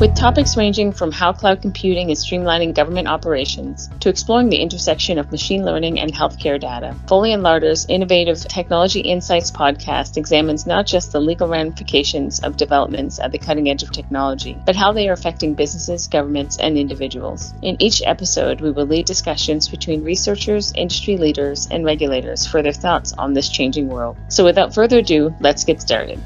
with topics ranging from how cloud computing is streamlining government operations to exploring the intersection of machine learning and healthcare data. Foley and Lardner's innovative Technology Insights podcast examines not just the legal ramifications of developments at the cutting edge of technology, but how they are affecting businesses, governments, and individuals. In each episode, we will lead discussions between researchers, industry leaders, and regulators for their thoughts on this changing world. So without further ado, let's get started.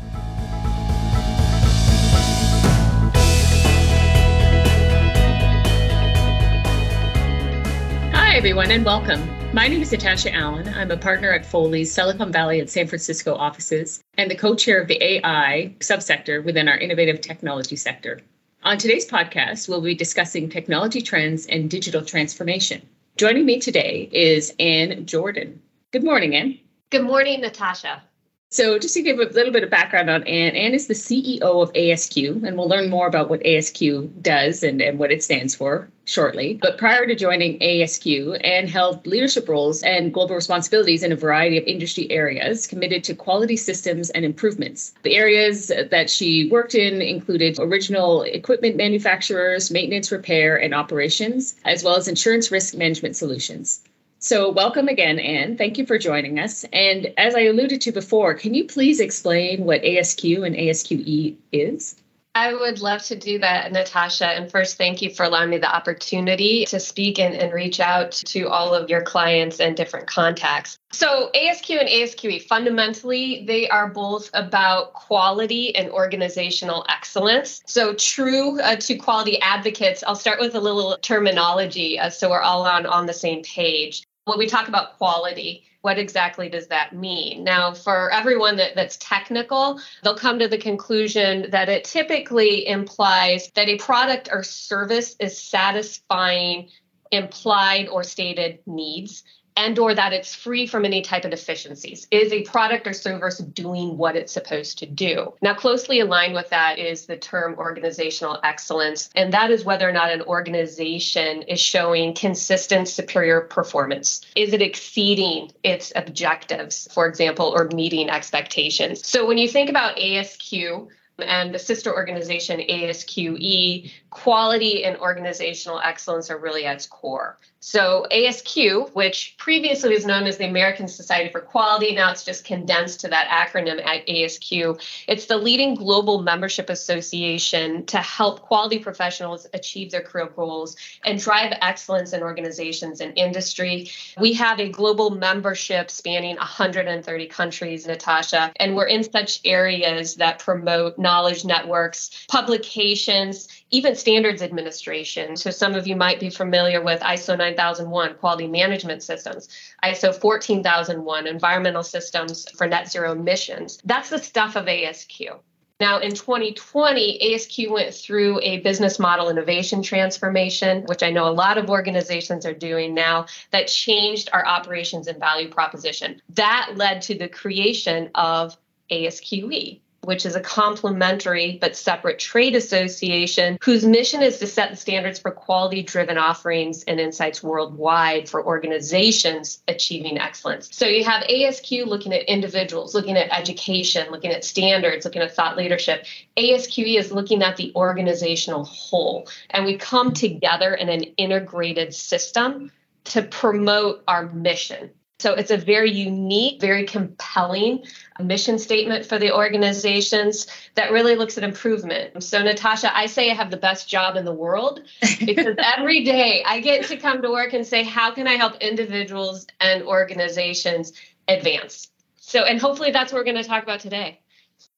Everyone, and welcome. My name is Natasha Allen. I'm a partner at Foley's Silicon Valley and San Francisco offices and the co chair of the AI subsector within our innovative technology sector. On today's podcast, we'll be discussing technology trends and digital transformation. Joining me today is Ann Jordan. Good morning, Ann. Good morning, Natasha. So, just to give a little bit of background on Ann, Ann is the CEO of ASQ, and we'll learn more about what ASQ does and, and what it stands for shortly. But prior to joining ASQ, Ann held leadership roles and global responsibilities in a variety of industry areas committed to quality systems and improvements. The areas that she worked in included original equipment manufacturers, maintenance, repair, and operations, as well as insurance risk management solutions. So, welcome again, Ann. Thank you for joining us. And as I alluded to before, can you please explain what ASQ and ASQE is? I would love to do that, Natasha. And first, thank you for allowing me the opportunity to speak and, and reach out to all of your clients and different contacts. So, ASQ and ASQE fundamentally, they are both about quality and organizational excellence. So, true uh, to quality advocates, I'll start with a little terminology uh, so we're all on, on the same page when we talk about quality, what exactly does that mean? Now, for everyone that, that's technical, they'll come to the conclusion that it typically implies that a product or service is satisfying implied or stated needs and or that it's free from any type of deficiencies. Is a product or service doing what it's supposed to do. Now closely aligned with that is the term organizational excellence and that is whether or not an organization is showing consistent superior performance. Is it exceeding its objectives for example or meeting expectations? So when you think about asq and the sister organization ASQE, quality and organizational excellence are really at its core. So, ASQ, which previously was known as the American Society for Quality, now it's just condensed to that acronym at ASQ. It's the leading global membership association to help quality professionals achieve their career goals and drive excellence in organizations and industry. We have a global membership spanning 130 countries, Natasha, and we're in such areas that promote knowledge networks, publications, even standards administration. So some of you might be familiar with ISO 9001 quality management systems, ISO 14001 environmental systems for net zero emissions. That's the stuff of ASQ. Now, in 2020, ASQ went through a business model innovation transformation, which I know a lot of organizations are doing now, that changed our operations and value proposition. That led to the creation of ASQE, which is a complementary but separate trade association whose mission is to set the standards for quality driven offerings and insights worldwide for organizations achieving excellence. So you have ASQ looking at individuals, looking at education, looking at standards, looking at thought leadership. ASQE is looking at the organizational whole. And we come together in an integrated system to promote our mission so it's a very unique, very compelling mission statement for the organizations that really looks at improvement. So, Natasha, I say I have the best job in the world because every day I get to come to work and say, how can I help individuals and organizations advance? So, and hopefully that's what we're going to talk about today.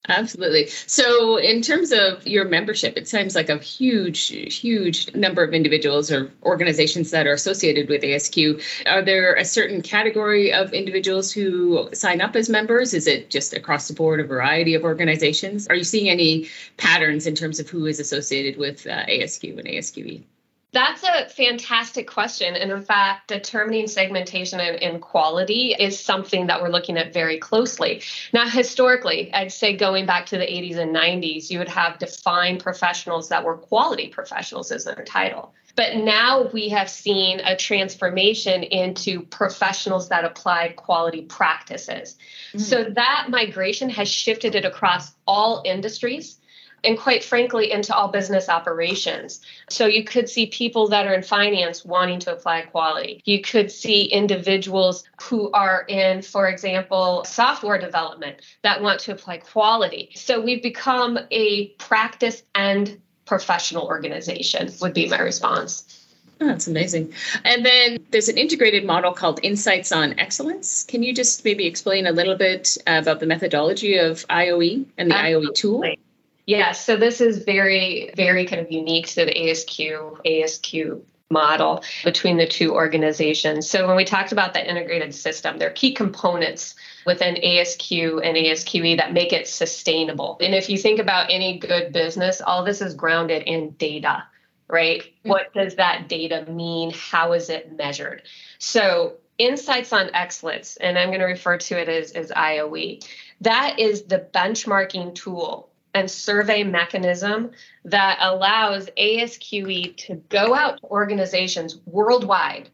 Absolutely. So, in terms of your membership, it seems like a huge, huge number of individuals or organizations that are associated with ASQ. Are there a certain category of individuals who sign up as members? Is it just across the board a variety of organizations? Are you seeing any patterns in terms of who is associated with uh, ASQ and ASQE? That's a fantastic question. And in fact, determining segmentation and, quality is something that we're looking at very closely. Now, historically, I'd say going back to the 80s and 90s, you would have defined professionals that were quality professionals as their title. But now we have seen a transformation into professionals that apply quality practices. Mm-hmm. So that migration has shifted it across all industries and quite frankly into all business operations. So you could see people that are in finance wanting to apply quality. You could see individuals who are in, for example, software development that want to apply quality. So we've become a practice and professional organization, would be my response. Oh, that's amazing. And then there's an integrated model called Insights on Excellence. Can you just maybe explain a little bit about the methodology of IOE and the Absolutely. IOE tool? Yeah, so this is very, very kind of unique to the ASQ, ASQ model between the two organizations. So when we talked about the integrated system, there are key components within ASQ and ASQE that make it sustainable. And if you think about any good business, all this is grounded in data right? Mm-hmm. What does that data mean? How is it measured? So, insights on excellence, and I'm going to refer to it as, as IOE, that is the benchmarking tool and survey mechanism that allows ASQE to go out to organizations worldwide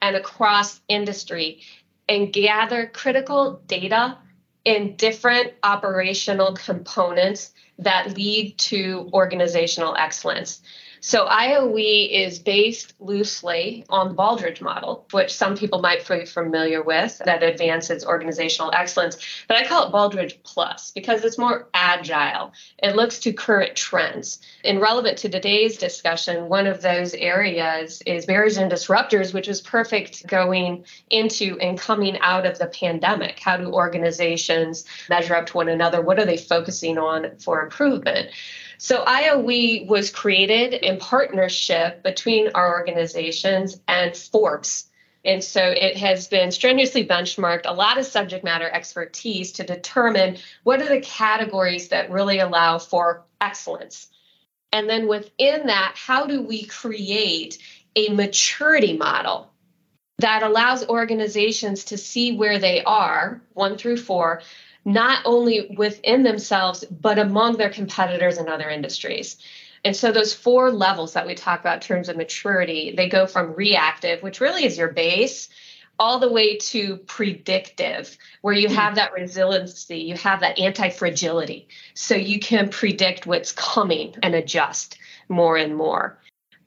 and across industry and gather critical data in different operational components that lead to organizational excellence. So IOE is based loosely on the Baldrige model, which some people might be familiar with, that advances organizational excellence. But I call it Baldrige Plus because it's more agile. It looks to current trends. And relevant to today's discussion, one of those areas is barriers and disruptors, which is perfect going into and coming out of the pandemic. How do organizations measure up to one another? What are they focusing on for improvement? So IOE was created in partnership between our organizations and Forbes. And so it has been strenuously benchmarked, a lot of subject matter expertise to determine what are the categories that really allow for excellence. And then within that, how do we create a maturity model that allows organizations to see where they are, one through four, not only within themselves, but among their competitors in other industries. And so those four levels that we talk about in terms of maturity, they go from reactive, which really is your base, all the way to predictive, where you hmm. have that resiliency, you have that anti fragility. So you can predict what's coming and adjust more and more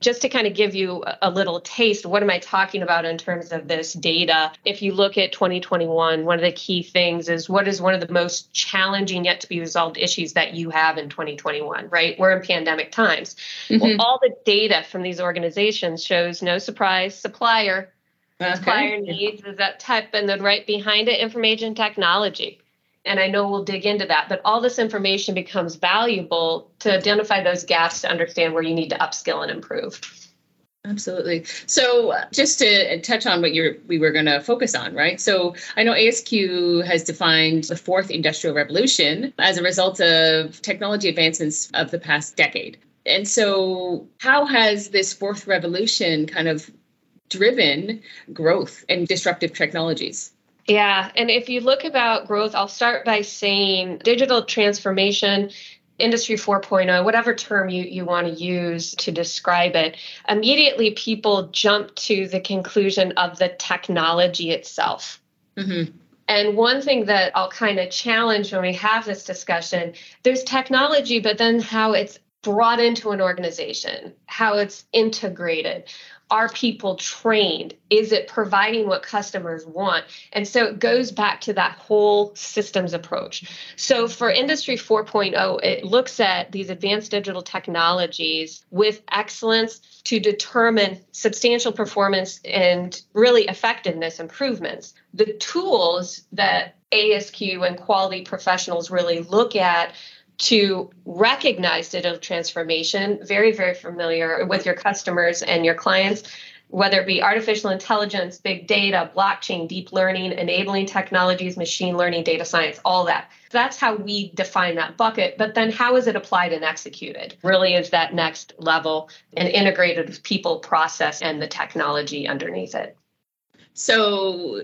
just to kind of give you a little taste, what am I talking about in terms of this data? If you look at 2021, one of the key things is what is one of the most challenging yet to be resolved issues that you have in 2021, right? We're in pandemic times. Mm-hmm. Well, all the data from these organizations shows no surprise supplier. Okay. Supplier needs is that type, and then right behind it, information technology and I know we'll dig into that, but all this information becomes valuable to identify those gaps to understand where you need to upskill and improve. Absolutely. So, uh, just to touch on what you're, we were going to focus on, right? So, I know ASQ has defined the fourth industrial revolution as a result of technology advancements of the past decade. And so, how has this fourth revolution kind of driven growth and disruptive technologies? Yeah. And if you look about growth, I'll start by saying digital transformation, industry 4.0, whatever term you, you want to use to describe it, immediately people jump to the conclusion of the technology itself. Mm-hmm. And one thing that I'll kind of challenge when we have this discussion there's technology, but then how it's brought into an organization, how it's integrated are people trained? Is it providing what customers want? And so it goes back to that whole systems approach. So for Industry 4.0, it looks at these advanced digital technologies with excellence to determine substantial performance and really effectiveness improvements. The tools that ASQ and quality professionals really look at to recognize digital transformation, very, very familiar with your customers and your clients, whether it be artificial intelligence, big data, blockchain, deep learning, enabling technologies, machine learning, data science, all that. That's how we define that bucket. But then how is it applied and executed? Really is that next level and integrated with people, process, and the technology underneath it. So,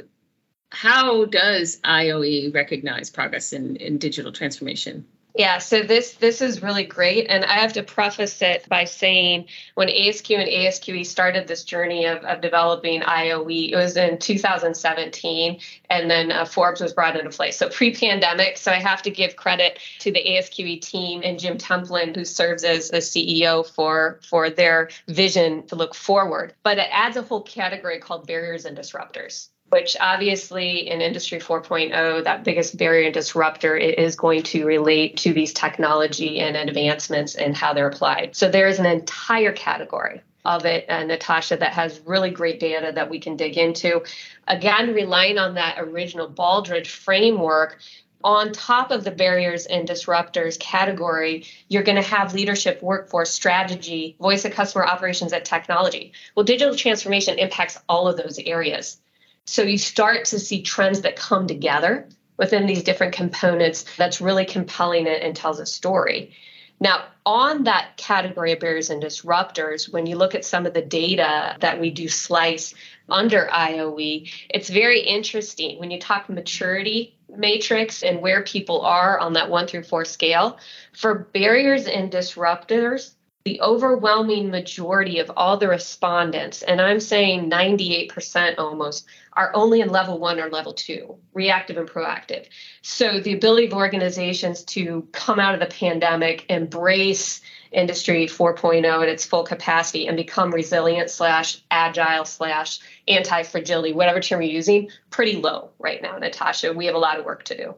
how does IOE recognize progress in, in digital transformation? Yeah, so this this is really great, and I have to preface it by saying when ASQ and ASQE started this journey of, of developing IOE, it was in 2017, and then uh, Forbes was brought into place. So pre-pandemic, so I have to give credit to the ASQE team and Jim Templin, who serves as the CEO for for their vision to look forward. But it adds a whole category called barriers and disruptors which obviously in industry 4.0 that biggest barrier and disruptor is going to relate to these technology and advancements and how they're applied so there is an entire category of it uh, natasha that has really great data that we can dig into again relying on that original baldrige framework on top of the barriers and disruptors category, you're going to have leadership, workforce, strategy, voice of customer operations, and technology. Well, digital transformation impacts all of those areas. So you start to see trends that come together within these different components that's really compelling it and tells a story. Now, on that category of barriers and disruptors, when you look at some of the data that we do slice under IOE, it's very interesting. When you talk maturity matrix and where people are on that one through four scale, for barriers and disruptors, the overwhelming majority of all the respondents, and I'm saying 98% almost, are only in level one or level two, reactive and proactive. So the ability of organizations to come out of the pandemic, embrace industry 4.0 at its full capacity and become resilient slash agile slash anti-fragility, whatever term you're using, pretty low right now, Natasha. We have a lot of work to do.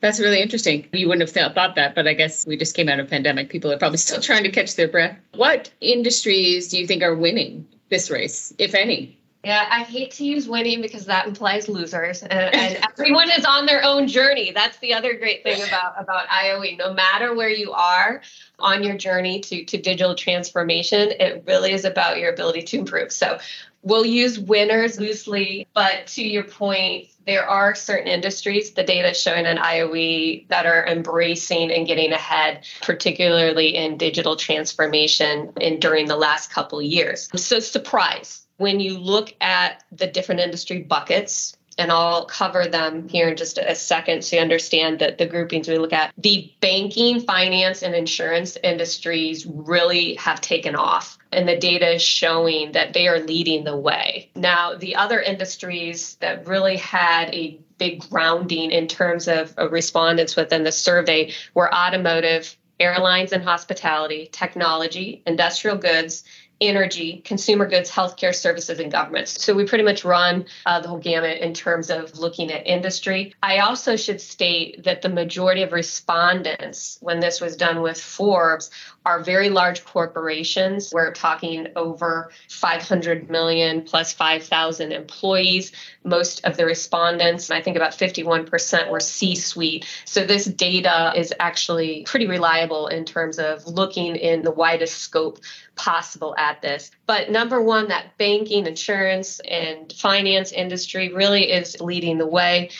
That's really interesting. You wouldn't have thought that, but I guess we just came out of pandemic. People are probably still trying to catch their breath. What industries do you think are winning this race, if any? Yeah, I hate to use winning because that implies losers, and, and everyone is on their own journey. That's the other great thing about about IOE. No matter where you are on your journey to to digital transformation, it really is about your ability to improve. So, we'll use winners loosely, but to your point, there are certain industries, the data showing in IOE, that are embracing and getting ahead, particularly in digital transformation and during the last couple years. So, surprise, when you look at the different industry buckets, and I'll cover them here in just a second so you understand that the groupings we look at. The banking, finance, and insurance industries really have taken off, and the data is showing that they are leading the way. Now, the other industries that really had a big grounding in terms of, respondents within the survey were automotive, airlines and hospitality, technology, industrial goods, energy, consumer goods, healthcare services, and governments. So we pretty much run uh, the whole gamut in terms of looking at industry. I also should state that the majority of respondents, when this was done with Forbes, are very large corporations. We're talking over 500 million plus 5,000 employees. Most of the respondents, I think about 51%, were C suite. So this data is actually pretty reliable in terms of looking in the widest scope possible at this. But number one, that banking, insurance, and finance industry really is leading the way.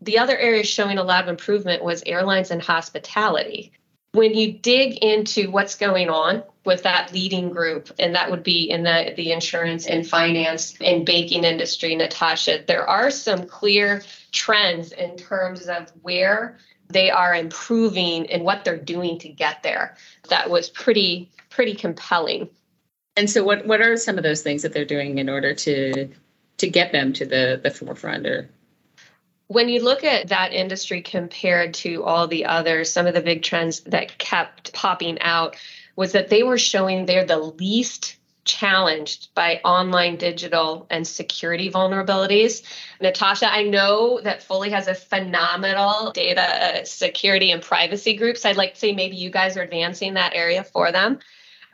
The other area showing a lot of improvement was airlines and hospitality when you dig into what's going on with that leading group, and that would be in the, the insurance and finance and banking industry, Natasha, there are some clear trends in terms of where they are improving and what they're doing to get there. That was pretty pretty compelling. And so what what are some of those things that they're doing in order to to get them to the the forefront or when you look at that industry compared to all the others, some of the big trends that kept popping out was that they were showing they're the least challenged by online digital and security vulnerabilities. Natasha, I know that Foley has a phenomenal data uh, security and privacy groups. I'd like to say maybe you guys are advancing that area for them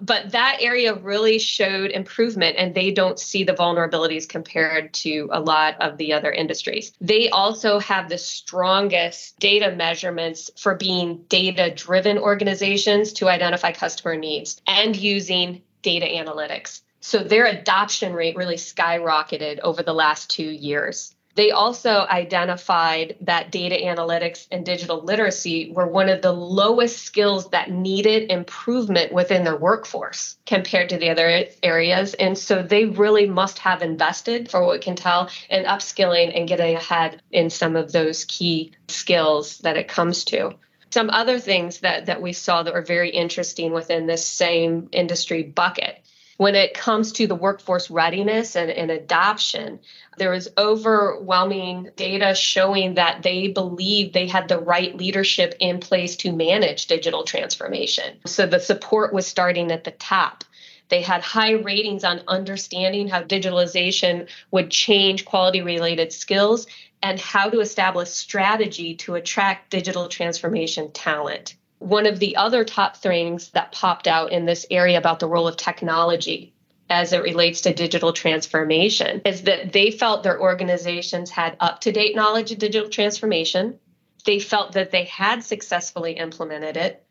but that area really showed improvement and they don't see the vulnerabilities compared to a lot of the other industries. They also have the strongest data measurements for being data driven organizations to identify customer needs and using data analytics. So their adoption rate really skyrocketed over the last two years they also identified that data analytics and digital literacy were one of the lowest skills that needed improvement within their workforce compared to the other areas. And so they really must have invested, for what can tell, in upskilling and getting ahead in some of those key skills that it comes to. Some other things that, that we saw that were very interesting within this same industry bucket. When it comes to the workforce readiness and, and adoption, there was overwhelming data showing that they believed they had the right leadership in place to manage digital transformation. So the support was starting at the top. They had high ratings on understanding how digitalization would change quality related skills and how to establish strategy to attract digital transformation talent. One of the other top things that popped out in this area about the role of technology as it relates to digital transformation is that they felt their organizations had up to date knowledge of digital transformation. They felt that they had successfully implemented it.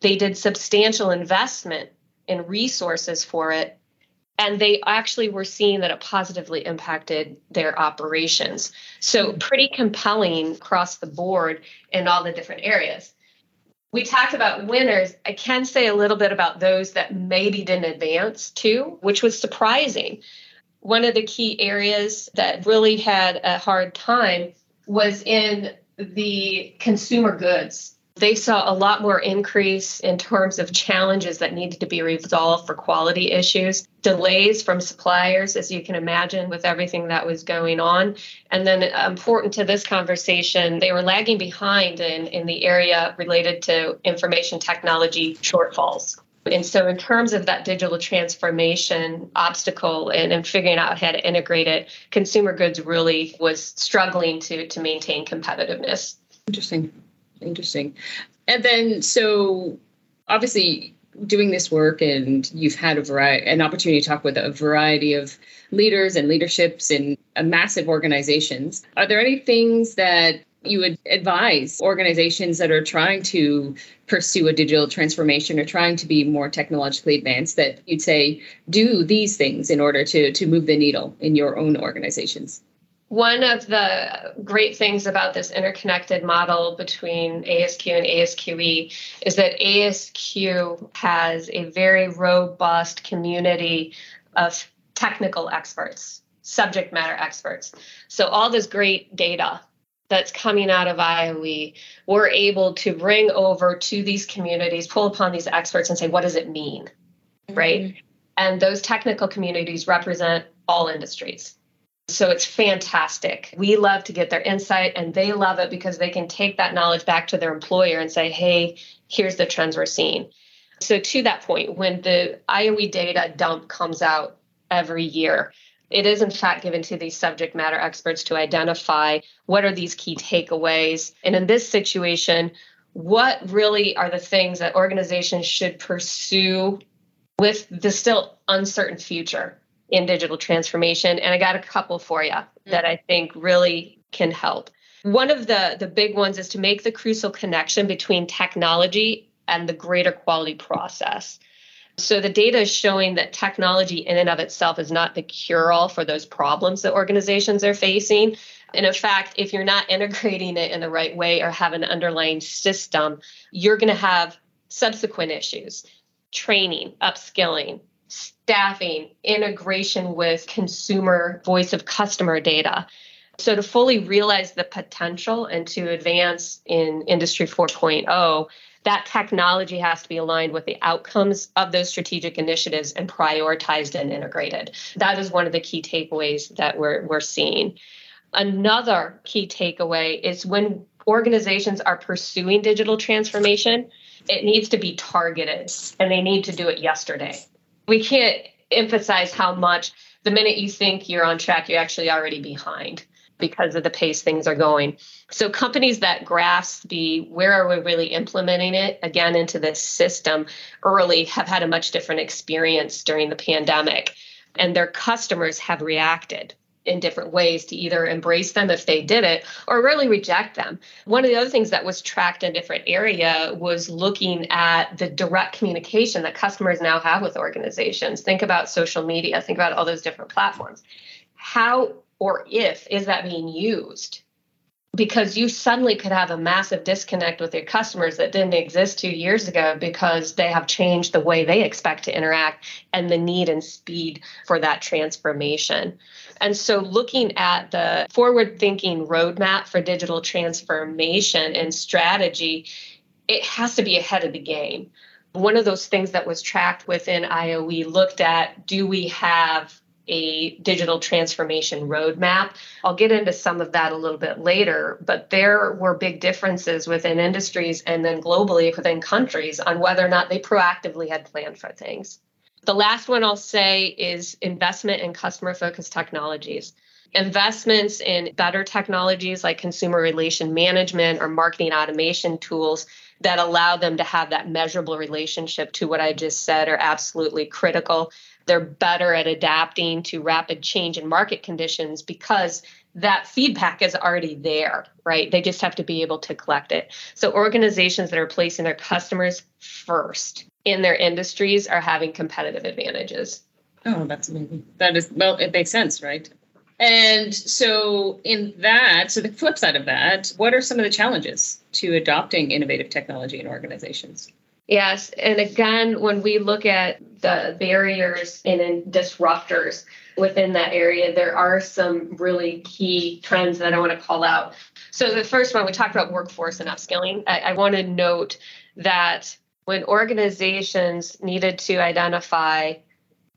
They did substantial investment in resources for it and they actually were seeing that it positively impacted their operations. So, pretty compelling across the board in all the different areas. We talked about winners. I can say a little bit about those that maybe didn't advance too, which was surprising. One of the key areas that really had a hard time was in the consumer goods they saw a lot more increase in terms of challenges that needed to be resolved for quality issues, delays from suppliers, as you can imagine, with everything that was going on. And then, uh, important to this conversation, they were lagging behind in, in the area related to information technology shortfalls. And so, in terms of that digital transformation obstacle and, and figuring out how to integrate it, consumer goods really was struggling to, to maintain competitiveness. Interesting. Interesting. And then, so obviously, doing this work, and you've had a variety, an opportunity to talk with a variety of leaders and leaderships in uh, massive organizations. Are there any things that you would advise organizations that are trying to pursue a digital transformation or trying to be more technologically advanced that you'd say do these things in order to to move the needle in your own organizations one of the great things about this interconnected model between ASQ and ASQE is that ASQ has a very robust community of technical experts, subject matter experts. So, all this great data that's coming out of IOE, we're able to bring over to these communities, pull upon these experts and say, what does it mean? Mm-hmm. Right. And those technical communities represent all industries so it's fantastic. We love to get their insight and they love it because they can take that knowledge back to their employer and say, hey, here's the trends we're seeing. So, to that point, when the IOE data dump comes out every year, it is in fact given to these subject matter experts to identify what are these key takeaways. And in this situation, what really are the things that organizations should pursue with the still uncertain future? In digital transformation. And I got a couple for you mm-hmm. that I think really can help. One of the, the big ones is to make the crucial connection between technology and the greater quality process. So the data is showing that technology in and of itself is not the cure all for those problems that organizations are facing. And in fact, if you're not integrating it in the right way or have an underlying system, you're going to have subsequent issues training, upskilling, staffing, integration with consumer voice of customer data. So, to fully realize the potential and to advance in Industry 4.0, that technology has to be aligned with the outcomes of those strategic initiatives and prioritized and integrated. That is one of the key takeaways that we're, we're seeing. Another key takeaway is when organizations are pursuing digital transformation, it needs to be targeted and they need to do it yesterday we can't emphasize how much the minute you think you're on track, you're actually already behind because of the pace things are going. So companies that grasp the where are we really implementing it again into this system early have had a much different experience during the pandemic and their customers have reacted in different ways to either embrace them if they did it or really reject them. One of the other things that was tracked in a different area was looking at the direct communication that customers now have with organizations. Think about social media, think about all those different platforms. How or if is that being used because you suddenly could have a massive disconnect with your customers that didn't exist two years ago because they have changed the way they expect to interact and the need and speed for that transformation. And so, looking at the forward thinking roadmap for digital transformation and strategy, it has to be ahead of the game. One of those things that was tracked within IOE looked at do we have a digital transformation roadmap. I'll get into some of that a little bit later, but there were big differences within industries and then globally within countries on whether or not they proactively had planned for things. The last one I'll say is investment in customer focused technologies. Investments in better technologies like consumer relation management or marketing automation tools that allow them to have that measurable relationship to what I just said are absolutely critical. They're better at adapting to rapid change in market conditions because that feedback is already there, right? They just have to be able to collect it. So, organizations that are placing their customers first in their industries are having competitive advantages. Oh, that's amazing. That is, well, it makes sense, right? And so, in that, so the flip side of that, what are some of the challenges to adopting innovative technology in organizations? Yes. And again, when we look at the barriers and disruptors within that area, there are some really key trends that I want to call out. So, the first one, we talked about workforce and upskilling. I, I want to note that when organizations needed to identify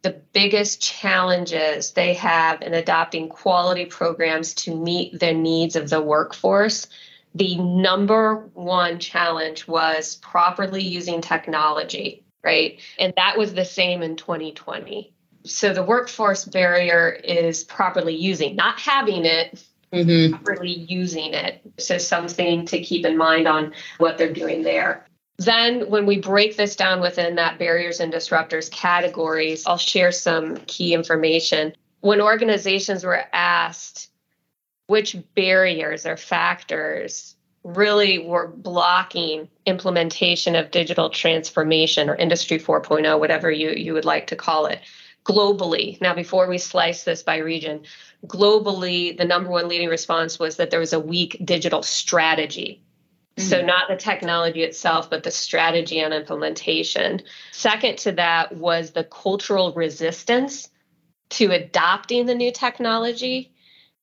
the biggest challenges they have in adopting quality programs to meet the needs of the workforce, the number one challenge was properly using technology, right? And that was the same in 2020. So the workforce barrier is properly using, not having it, mm-hmm. properly using it. So something to keep in mind on what they're doing there. Then, when we break this down within that barriers and disruptors categories, I'll share some key information. When organizations were asked which barriers or factors really were blocking implementation of digital transformation or industry 4.0 whatever you, you would like to call it globally now before we slice this by region globally the number one leading response was that there was a weak digital strategy so, mm-hmm. not the technology itself, but the strategy and implementation. Second to that was the cultural resistance to adopting the new technology.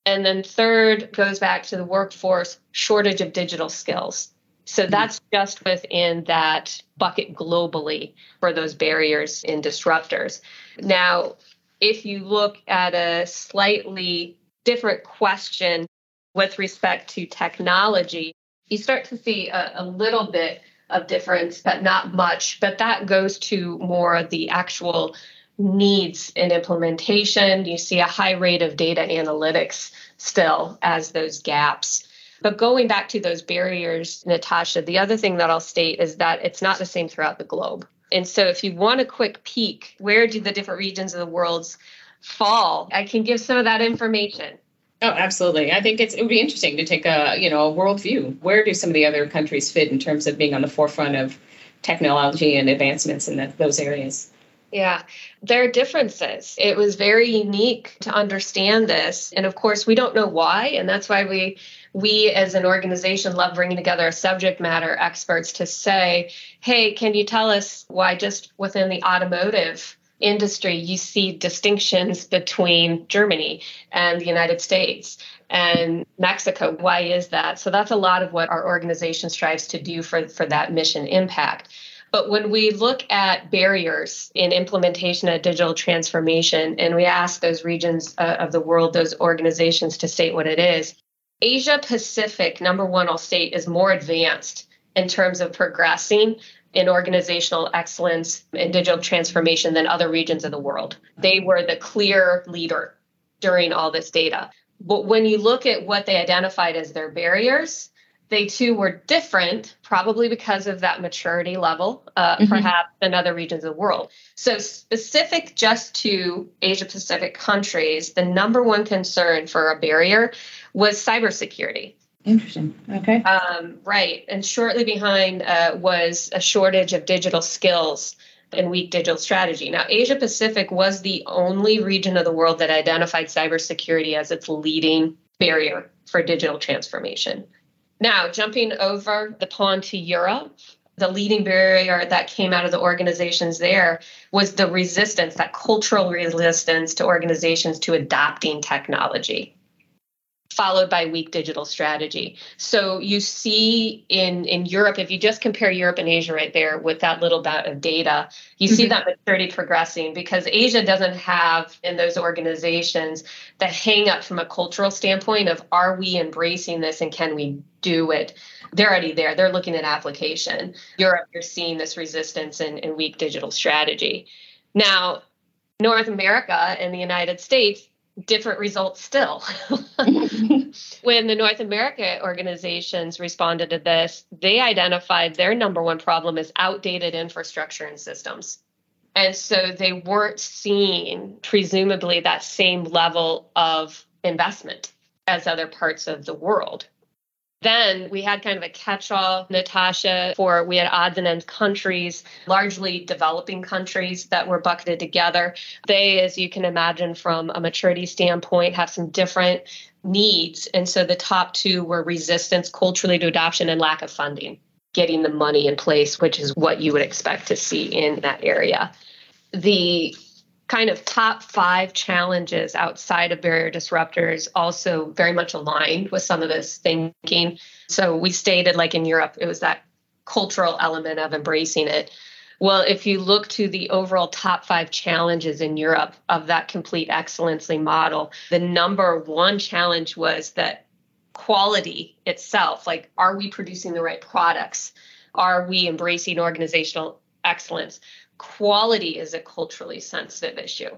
And then third goes back to the workforce shortage of digital skills. So mm-hmm. that's just within that bucket globally for those barriers and disruptors. Now, if you look at a slightly different question with respect to technology, you start to see a, a little bit of difference, but not much. But that goes to more the actual needs in implementation. You see a high rate of data analytics still as those gaps. But going back to those barriers, Natasha, the other thing that I'll state is that it's not the same throughout the globe. And so if you want a quick peek, where do the different regions of the world fall? I can give some of that information. Oh, absolutely. I think it's it would be interesting to take a you know a world view. Where do some of the other countries fit in terms of being on the forefront of technology and advancements in the, those areas? Yeah, there are differences. It was very unique to understand this, and of course, we don't know why, and that's why we we as an organization love bringing together subject matter experts to say, "Hey, can you tell us why just within the automotive industry, you see distinctions between Germany and the United States and Mexico. Why is that? So that's a lot of what our organization strives to do for, for that mission impact. But when we look at barriers in implementation of digital transformation, and we ask those regions uh, of the world, those organizations to state what it is, Asia Pacific, number one, I'll state, is more advanced in terms of progressing in organizational excellence and digital transformation than other regions of the world. They were the clear leader during all this data. But when you look at what they identified as their barriers, they too were different, probably because of that maturity level, uh, mm-hmm. perhaps than other regions of the world. So, specific just to Asia Pacific countries, the number one concern for a barrier was cybersecurity. Interesting. Okay. Um, right. And shortly behind uh, was a shortage of digital skills and weak digital strategy. Now, Asia Pacific was the only region of the world that identified cybersecurity as its leading barrier for digital transformation. Now, jumping over the pond to Europe, the leading barrier that came out of the organizations there was the resistance, that cultural resistance to organizations to adopting technology. Followed by weak digital strategy. So you see in in Europe, if you just compare Europe and Asia right there with that little bit of data, you see mm-hmm. that maturity progressing because Asia doesn't have in those organizations the hang up from a cultural standpoint of are we embracing this and can we do it? They're already there. They're looking at application. Europe, you're seeing this resistance and, and weak digital strategy. Now, North America and the United States, different results still. when the North America organizations responded to this, they identified their number one problem is outdated infrastructure and systems. And so they weren't seeing, presumably, that same level of investment as other parts of the world. Then we had kind of a catch all, Natasha, for we had odds and ends countries, largely developing countries that were bucketed together. They, as you can imagine, from a maturity standpoint, have some different needs. And so the top two were resistance culturally to adoption and lack of funding, getting the money in place, which is what you would expect to see in that area. The kind of top five challenges outside of barrier disruptors also very much aligned with some of this thinking. So we stated, like in Europe, it was that cultural element of embracing it. Well, if you look to the overall top five challenges in Europe of that complete excellency model, the number one challenge was that quality itself like, are we producing the right products? Are we embracing organizational excellence? Quality is a culturally sensitive issue.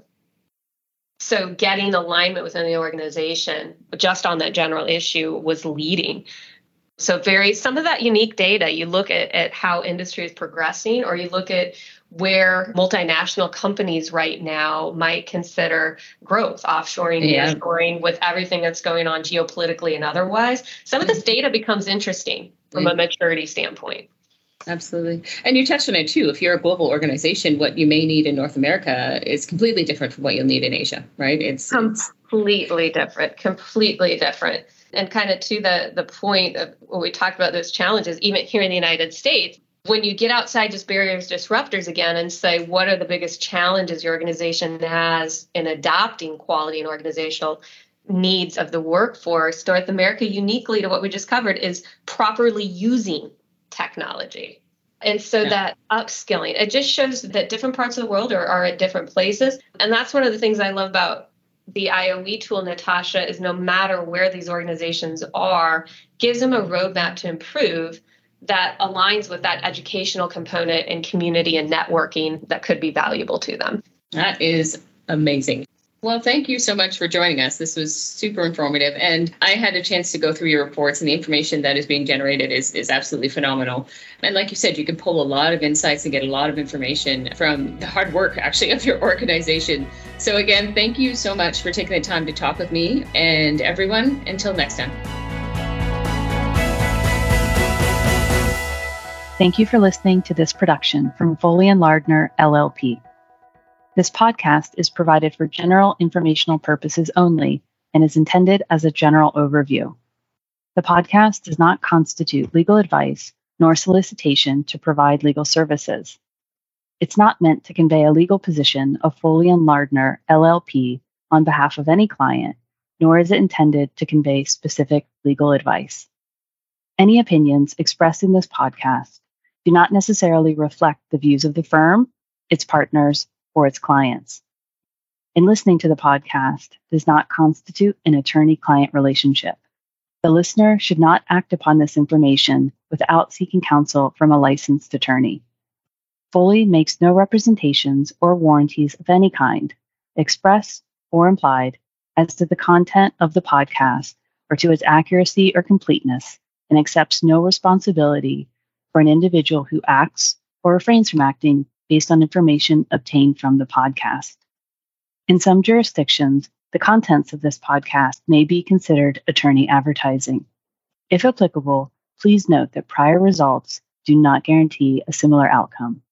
So getting alignment within the organization just on that general issue was leading. So very some of that unique data, you look at, at how industry is progressing, or you look at where multinational companies right now might consider growth, offshoring, yeah. nearshoring, with everything that's going on geopolitically and otherwise. Some of this mm-hmm. data becomes interesting from a mm-hmm. maturity standpoint. Absolutely. And you touched on it too. If you're a global organization, what you may need in North America is completely different from what you'll need in Asia, right? It's completely different, completely different. And kind of to the the point of when we talked about those challenges, even here in the United States, when you get outside just barriers disruptors again and say what are the biggest challenges your organization has in adopting quality and organizational needs of the workforce north america uniquely to what we just covered is properly using technology. And so yeah. that upskilling, it just shows that different parts of the world are, are at different places. And that's one of the things I love about the IOE tool, Natasha, is no matter where these organizations are, gives them a roadmap to improve that aligns with that educational component and community and networking that could be valuable to them. That is amazing. Well, thank you so much for joining us. This was super informative. And I had a chance to go through your reports, and the information that is being generated is, is absolutely phenomenal. And like you said, you can pull a lot of insights and get a lot of information from the hard work, actually, of your organization. So, again, thank you so much for taking the time to talk with me. And everyone, until next time. Thank you for listening to this production from Foley and Lardner, LLP. This podcast is provided for general informational purposes only and is intended as a general overview. The podcast does not constitute legal advice nor solicitation to provide legal services. It's not meant to convey a legal position of Foley and Lardner, LLP, on behalf of any client, nor is it intended to convey specific legal advice. Any opinions expressed in this podcast do not necessarily reflect the views of the firm, its partners, or its clients. And listening to the podcast does not constitute an attorney client relationship. The listener should not act upon this information without seeking counsel from a licensed attorney. Foley makes no representations or warranties of any kind, express or implied, as to the content of the podcast or to its accuracy or completeness, and accepts no responsibility for an individual who acts or refrains from acting based on information obtained from the podcast. In some jurisdictions, the contents of this podcast may be considered attorney advertising. If applicable, please note that prior results do not guarantee a similar outcome.